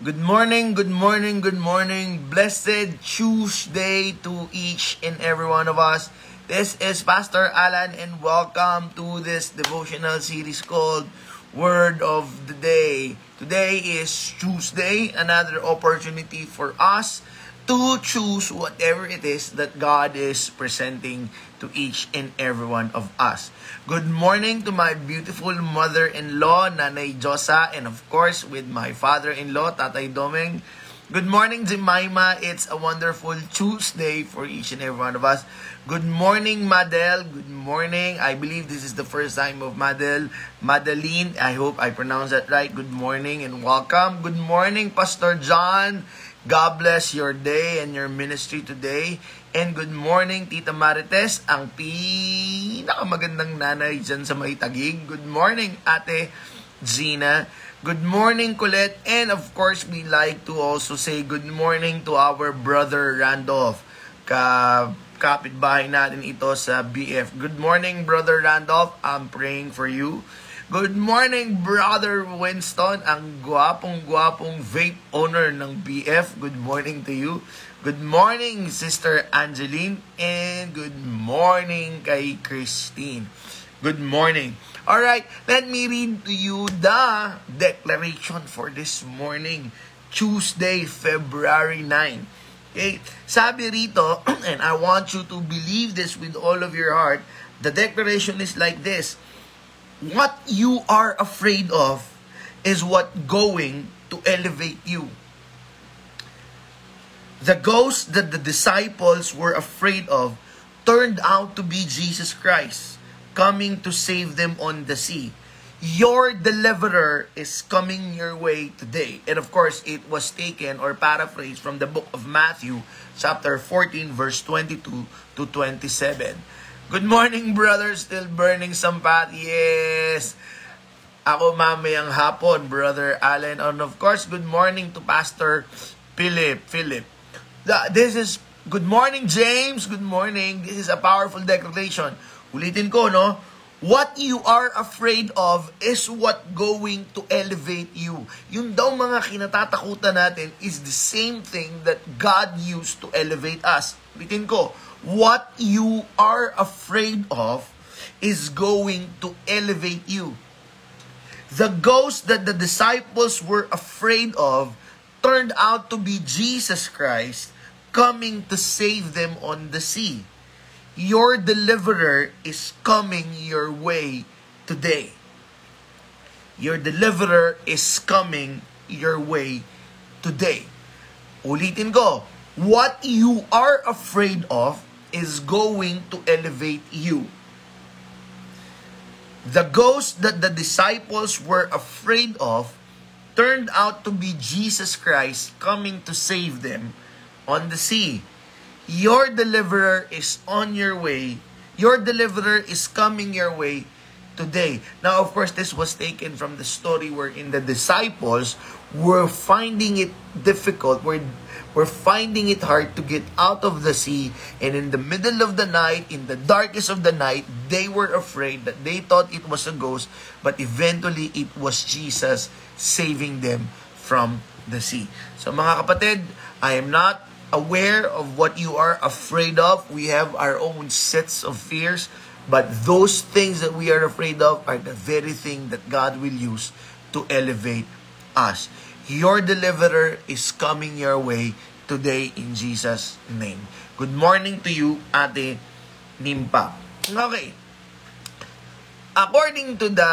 Good morning, good morning, good morning. Blessed Tuesday to each and every one of us. This is Pastor Alan and welcome to this devotional series called Word of the Day. Today is Tuesday, another opportunity for us to choose whatever it is that God is presenting to each and every one of us. Good morning to my beautiful mother-in-law, Nanay Josa, and of course with my father-in-law, Tatay Domeng. Good morning, Jemima. It's a wonderful Tuesday for each and every one of us. Good morning, Madel. Good morning. I believe this is the first time of Madel. Madeline, I hope I pronounced that right. Good morning and welcome. Good morning, Pastor John. God bless your day and your ministry today. And good morning, Tita Marites, ang pinakamagandang nanay dyan sa may tagig. Good morning, Ate Gina. Good morning, Colette. And of course, we like to also say good morning to our brother Randolph. Ka kapitbahay natin ito sa BF. Good morning, brother Randolph. I'm praying for you. Good morning, Brother Winston, ang gwapong-gwapong vape owner ng BF. Good morning to you. Good morning, Sister Angeline, and good morning kay Christine. Good morning. All right, let me read to you the declaration for this morning, Tuesday, February 9. Okay? Sabi rito, and I want you to believe this with all of your heart, the declaration is like this, what you are afraid of is what going to elevate you. The ghost that the disciples were afraid of turned out to be Jesus Christ coming to save them on the sea. Your deliverer is coming your way today. And of course, it was taken or paraphrased from the book of Matthew, chapter 14, verse 22 to 27. Good morning, brother. Still burning some pot. Yes. Ako mamayang hapon, brother Allen. And of course, good morning to Pastor Philip. Philip. This is, good morning, James. Good morning. This is a powerful declaration. Ulitin ko, no? What you are afraid of is what going to elevate you. Yung daw mga kinatatakutan natin is the same thing that God used to elevate us. Ulitin ko, what you are afraid of is going to elevate you. The ghost that the disciples were afraid of turned out to be Jesus Christ coming to save them on the sea. Your deliverer is coming your way today. Your deliverer is coming your way today. Ulitin ko, what you are afraid of is going to elevate you. The ghost that the disciples were afraid of turned out to be Jesus Christ coming to save them on the sea. Your deliverer is on your way. Your deliverer is coming your way today. Now, of course, this was taken from the story wherein the disciples were finding it difficult, were were finding it hard to get out of the sea. And in the middle of the night, in the darkest of the night, they were afraid that they thought it was a ghost, but eventually it was Jesus saving them from the sea. So mga kapatid, I am not aware of what you are afraid of. We have our own sets of fears, but those things that we are afraid of are the very thing that God will use to elevate us. Your deliverer is coming your way today in Jesus' name. Good morning to you, Ate Nimpa. Okay. According to the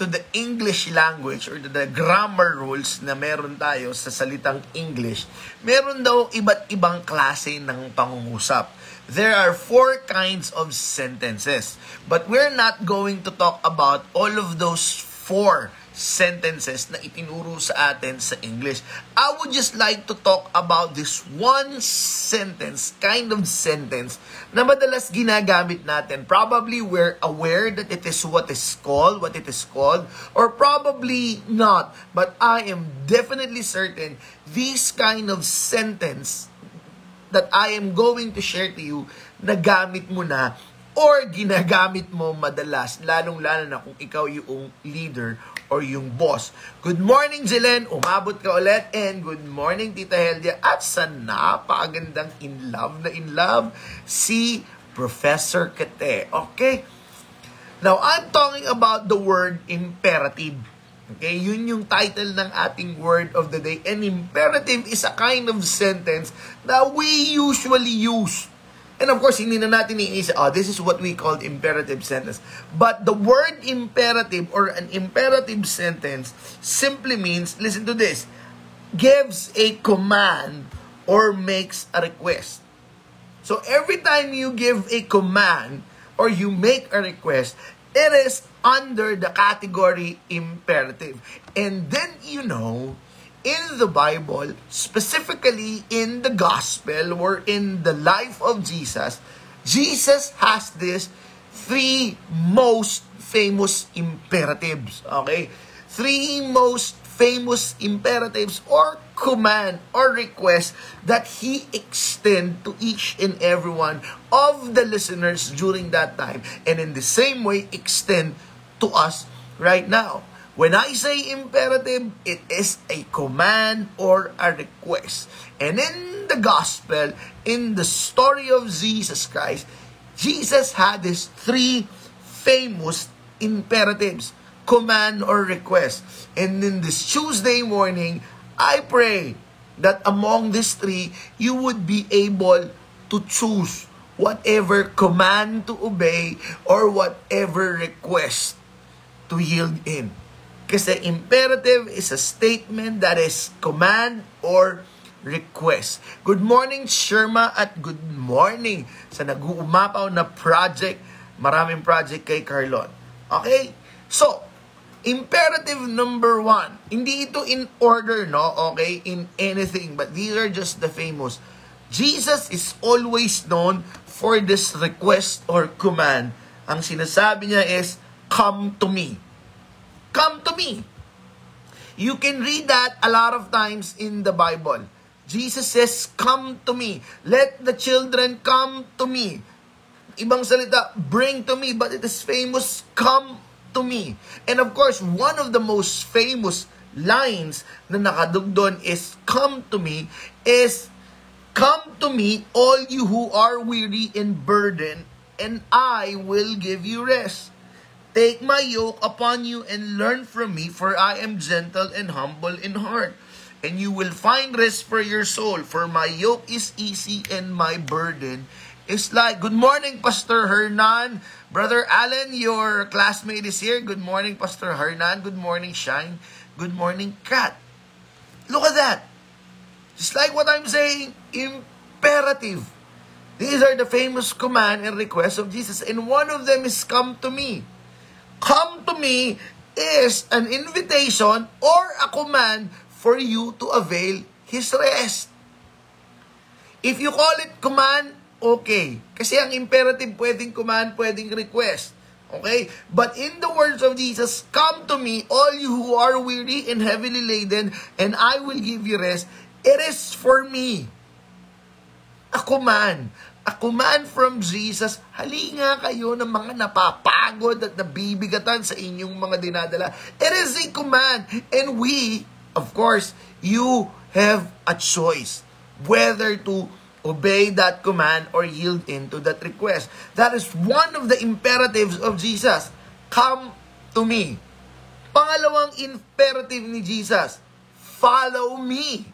to the English language or to the grammar rules na meron tayo sa salitang English, meron daw iba't ibang klase ng pangungusap. There are four kinds of sentences. But we're not going to talk about all of those four sentences na itinuro sa atin sa English. I would just like to talk about this one sentence, kind of sentence, na madalas ginagamit natin. Probably we're aware that it is what is called, what it is called, or probably not. But I am definitely certain this kind of sentence that I am going to share to you, nagamit mo na or ginagamit mo madalas, lalong-lalo na kung ikaw yung leader or yung boss. Good morning, Jelen. Umabot ka ulit. And good morning, Tita Heldia. At sa napakagandang in love na in love, si Professor Kate. Okay? Now, I'm talking about the word imperative. Okay, yun yung title ng ating word of the day. An imperative is a kind of sentence that we usually use And of course, hindi na natin iisip, oh, this is what we call imperative sentence. But the word imperative or an imperative sentence simply means, listen to this, gives a command or makes a request. So every time you give a command or you make a request, it is under the category imperative. And then you know, in the Bible, specifically in the gospel or in the life of Jesus, Jesus has this three most famous imperatives. Okay? Three most famous imperatives or command or request that he extend to each and every one of the listeners during that time and in the same way extend to us right now. When I say imperative, it is a command or a request. And in the gospel, in the story of Jesus Christ, Jesus had these three famous imperatives, command or request. And in this Tuesday morning, I pray that among these three, you would be able to choose whatever command to obey or whatever request to yield in. Kasi imperative is a statement that is command or request. Good morning, Sherma, at good morning sa nag-uumapaw na project. Maraming project kay Carlon. Okay? So, imperative number one. Hindi ito in order, no? Okay? In anything. But these are just the famous. Jesus is always known for this request or command. Ang sinasabi niya is, come to me. Come to me. You can read that a lot of times in the Bible. Jesus says, come to me. Let the children come to me. Ibang salita, bring to me. But it is famous, come to me. And of course, one of the most famous lines na nakadugdon is, come to me, is, come to me, all you who are weary and burdened, and I will give you rest. Take my yoke upon you and learn from me, for I am gentle and humble in heart. And you will find rest for your soul, for my yoke is easy and my burden is like, Good morning, Pastor Hernan. Brother Alan, your classmate is here. Good morning, Pastor Hernan. Good morning, Shine. Good morning, Kat. Look at that. Just like what I'm saying, imperative. These are the famous command and request of Jesus. And one of them is come to me come to me is an invitation or a command for you to avail His rest. If you call it command, okay. Kasi ang imperative pwedeng command, pwedeng request. Okay? But in the words of Jesus, Come to me, all you who are weary and heavily laden, and I will give you rest. It is for me. A command a command from Jesus, halinga kayo ng mga napapagod at nabibigatan sa inyong mga dinadala. It is a command. And we, of course, you have a choice whether to obey that command or yield into that request. That is one of the imperatives of Jesus. Come to me. Pangalawang imperative ni Jesus, follow me.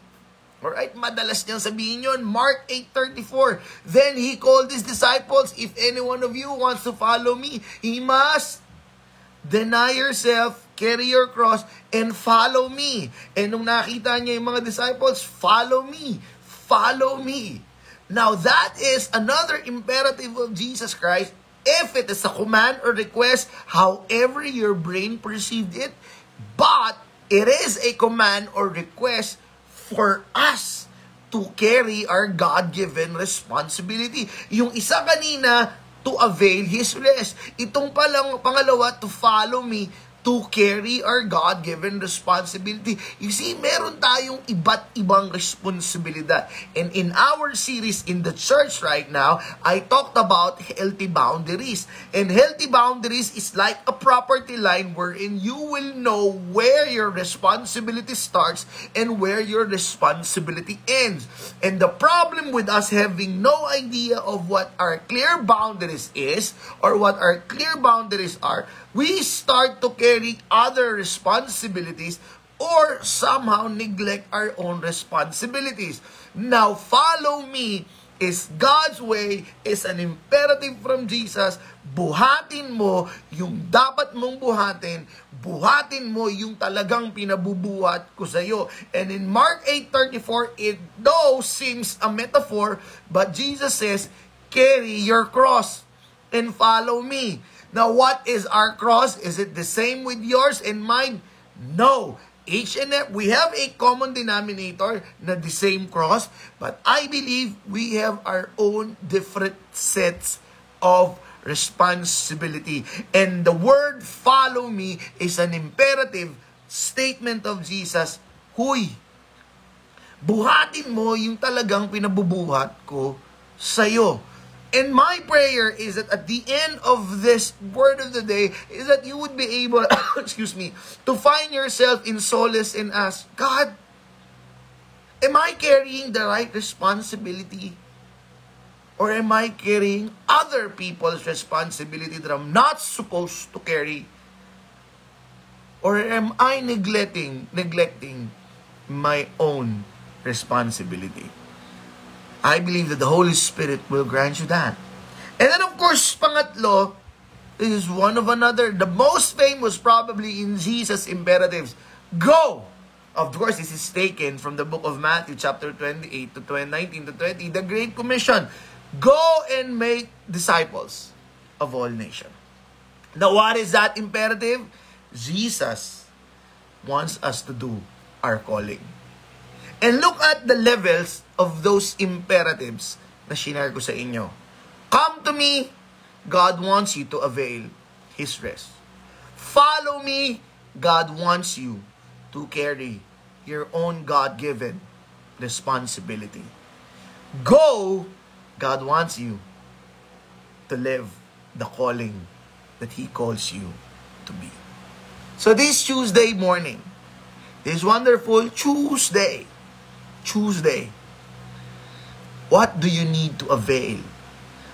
Alright, madalas niyang sabihin yun. Mark 8.34, Then he called his disciples, If any one of you wants to follow me, he must deny yourself, carry your cross, and follow me. And nung nakita niya yung mga disciples, follow me, follow me. Now that is another imperative of Jesus Christ. If it is a command or request, however your brain perceived it, but it is a command or request for us to carry our God-given responsibility. Yung isa kanina, to avail His rest. Itong palang pangalawa, to follow me, to carry our God-given responsibility. You see, meron tayong iba't ibang responsibilidad. And in our series in the church right now, I talked about healthy boundaries. And healthy boundaries is like a property line wherein you will know where your responsibility starts and where your responsibility ends. And the problem with us having no idea of what our clear boundaries is or what our clear boundaries are, we start to carry other responsibilities or somehow neglect our own responsibilities. Now, follow me is God's way, is an imperative from Jesus. Buhatin mo yung dapat mong buhatin. Buhatin mo yung talagang pinabubuhat ko sa iyo. And in Mark 8.34, it though seems a metaphor, but Jesus says, carry your cross and follow me. Now, what is our cross? Is it the same with yours and mine? No. Each and every, we have a common denominator na the same cross, but I believe we have our own different sets of responsibility. And the word follow me is an imperative statement of Jesus. Huy, buhatin mo yung talagang pinabubuhat ko sa'yo. And my prayer is that at the end of this word of the day is that you would be able, excuse me, to find yourself in solace and ask, God, am I carrying the right responsibility? Or am I carrying other people's responsibility that I'm not supposed to carry? Or am I neglecting neglecting my own responsibility? I believe that the Holy Spirit will grant you that. And then of course, pangatlo, is one of another. The most famous probably in Jesus' imperatives. Go! Of course, this is taken from the book of Matthew chapter 28 to 19 to 20, the Great Commission. Go and make disciples of all nations. Now, what is that imperative? Jesus wants us to do our calling. And look at the levels of those imperatives na shinare ko sa inyo. Come to me, God wants you to avail His rest. Follow me, God wants you to carry your own God-given responsibility. Go, God wants you to live the calling that He calls you to be. So this Tuesday morning, this wonderful Tuesday, Tuesday, what do you need to avail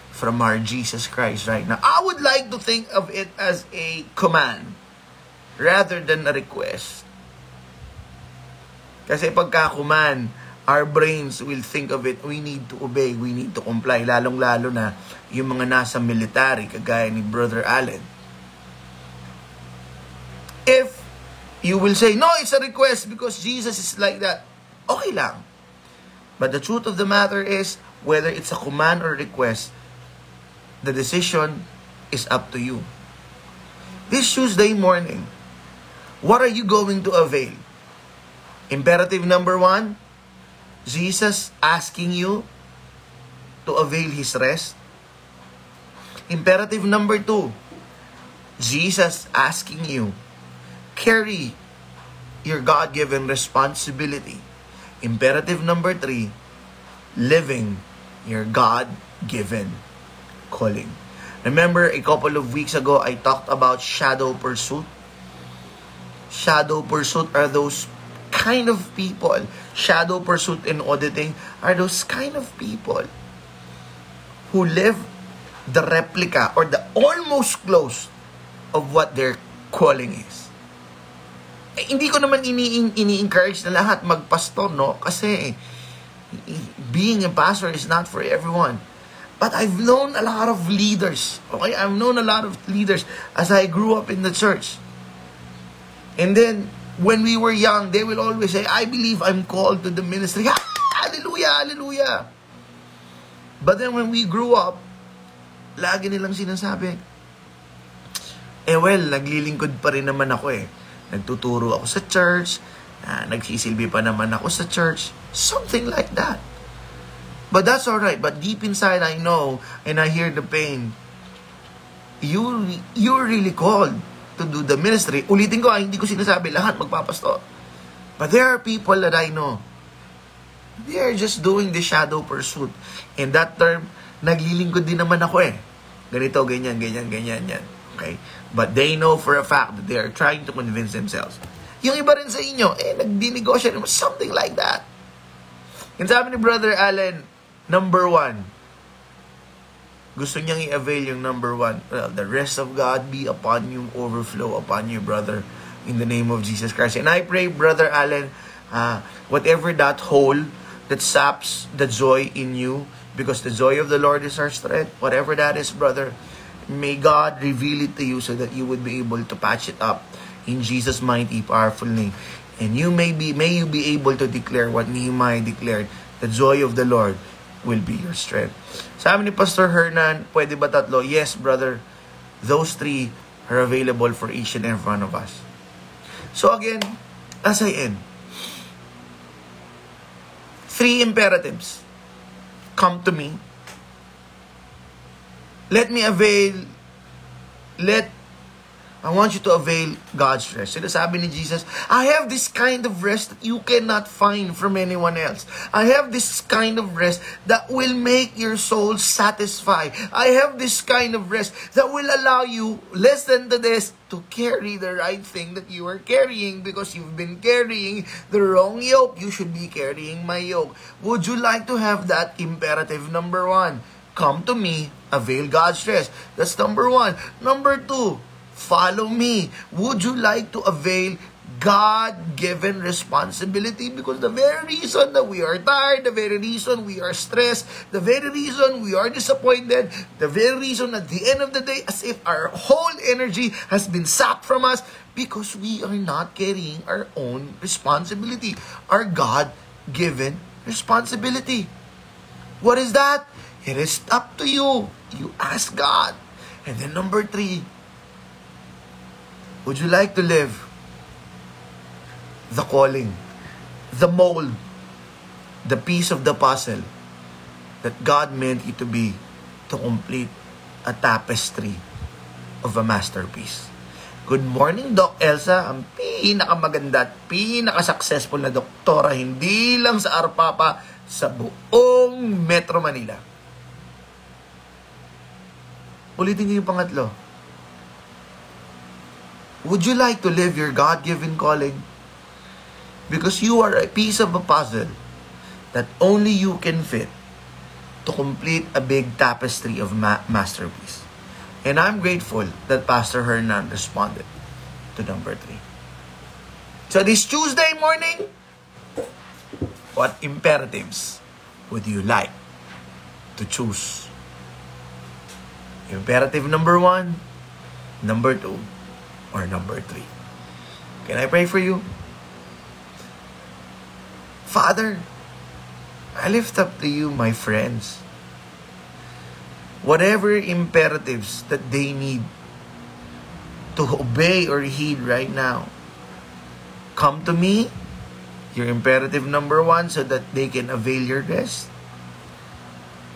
from our Jesus Christ right now? I would like to think of it as a command rather than a request. Kasi pagka command, our brains will think of it, we need to obey, we need to comply, lalong-lalo na yung mga nasa military, kagaya ni Brother Allen. If you will say, no, it's a request because Jesus is like that, okay lang. But the truth of the matter is, whether it's a command or request, the decision is up to you. This Tuesday morning, what are you going to avail? Imperative number one, Jesus asking you to avail His rest. Imperative number two, Jesus asking you, carry your God-given responsibility. Imperative number three, living your God-given calling. Remember, a couple of weeks ago, I talked about shadow pursuit. Shadow pursuit are those kind of people. Shadow pursuit and auditing are those kind of people who live the replica or the almost close of what their calling is eh, hindi ko naman ini ini-encourage na lahat magpastor, no? Kasi being a pastor is not for everyone. But I've known a lot of leaders. Okay, I've known a lot of leaders as I grew up in the church. And then when we were young, they will always say, "I believe I'm called to the ministry." hallelujah, hallelujah. But then when we grew up, lagi nilang sinasabi, eh well, naglilingkod pa rin naman ako eh nagtuturo ako sa church, uh, nagsisilbi pa naman ako sa church, something like that. But that's all right. But deep inside, I know and I hear the pain. You you're really called to do the ministry. Ulitin ko, ah, hindi ko sinasabi lahat magpapastor. But there are people that I know. They are just doing the shadow pursuit. In that term, naglilingkod din naman ako eh. Ganito, ganyan, ganyan, ganyan, yan. Okay? But they know for a fact that they are trying to convince themselves. Yung iba rin sa inyo, eh, nagdinegosyo rin, something like that. Yung sabi ni Brother Allen, number one, gusto niyang i-avail yung number one. Well, the rest of God be upon you, overflow upon you, brother, in the name of Jesus Christ. And I pray, Brother Allen, uh, whatever that hole that saps the joy in you, because the joy of the Lord is our strength, whatever that is, brother, may God reveal it to you so that you would be able to patch it up in Jesus' mighty, powerful name. And you may be, may you be able to declare what Nehemiah declared, the joy of the Lord will be your strength. Sabi ni Pastor Hernan, pwede ba tatlo? Yes, brother. Those three are available for each and every one of us. So again, as I end, three imperatives. Come to me. Let me avail, let I want you to avail God's rest. Sinasabi ni Jesus, I have this kind of rest that you cannot find from anyone else. I have this kind of rest that will make your soul satisfied. I have this kind of rest that will allow you, listen to this, to carry the right thing that you are carrying because you've been carrying the wrong yoke. You should be carrying my yoke. Would you like to have that imperative number one? Come to me, avail God's rest. That's number one. Number two, follow me. Would you like to avail God-given responsibility because the very reason that we are tired, the very reason we are stressed, the very reason we are disappointed, the very reason at the end of the day as if our whole energy has been sapped from us because we are not carrying our own responsibility, our God-given responsibility. What is that? It is up to you. You ask God. And then number three, would you like to live the calling, the mold, the piece of the puzzle that God meant you to be to complete a tapestry of a masterpiece? Good morning, Doc Elsa. Ang pinakamaganda at pinaka-successful na doktora, hindi lang sa Arpapa, sa buong Metro Manila. Ulitin niyo yung pangatlo. Would you like to live your God-given calling? Because you are a piece of a puzzle that only you can fit to complete a big tapestry of ma- masterpiece. And I'm grateful that Pastor Hernan responded to number three. So this Tuesday morning, what imperatives would you like to choose? Imperative number one, number two, or number three? Can I pray for you? Father, I lift up to you my friends. Whatever imperatives that they need to obey or heed right now, come to me, your imperative number one, so that they can avail your rest.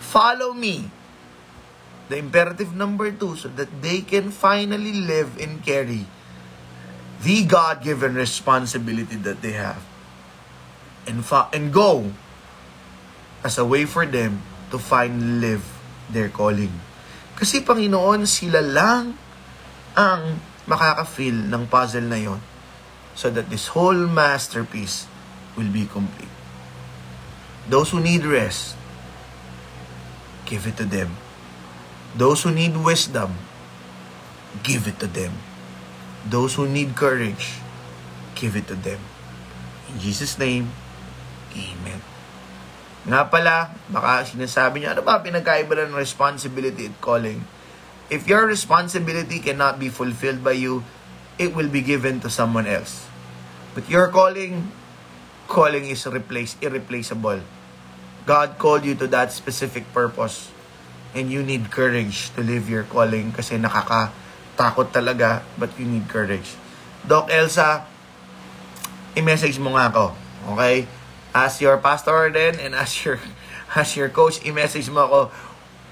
Follow me, the imperative number two, so that they can finally live and carry the God given responsibility that they have. And, fa- and go as a way for them to finally live their calling. Kasi Panginoon, sila lang ang makaka-feel ng puzzle na yon so that this whole masterpiece will be complete. Those who need rest, give it to them. Those who need wisdom, give it to them. Those who need courage, give it to them. In Jesus' name, Amen. Nga pala, baka sinasabi niya, ano ba pinagkaiba ng responsibility at calling? If your responsibility cannot be fulfilled by you, it will be given to someone else. But your calling, calling is replace, irreplaceable. God called you to that specific purpose. And you need courage to live your calling kasi nakakatakot talaga, but you need courage. Doc Elsa, i-message mo nga ako. Okay? as your pastor then and as your as your coach, i-message mo ako,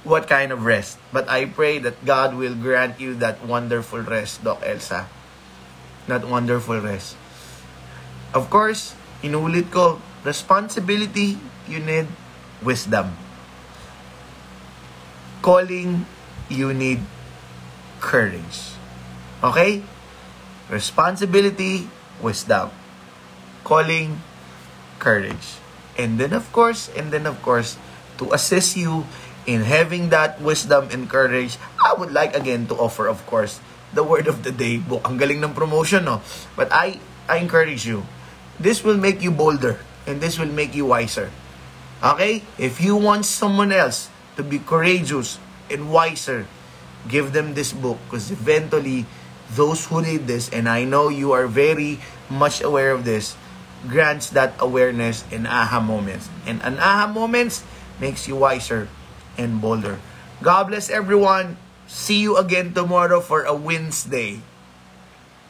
what kind of rest. But I pray that God will grant you that wonderful rest, Doc Elsa. That wonderful rest. Of course, inulit ko, responsibility, you need wisdom. Calling, you need courage. Okay? Responsibility, wisdom. Calling, courage. And then of course, and then of course, to assist you in having that wisdom and courage, I would like again to offer of course the word of the day book. Ang galing ng promotion, no? But I I encourage you. This will make you bolder and this will make you wiser. Okay? If you want someone else to be courageous and wiser, give them this book because eventually those who read this and I know you are very much aware of this grants that awareness and aha moments. And an aha moments makes you wiser and bolder. God bless everyone. See you again tomorrow for a Wednesday.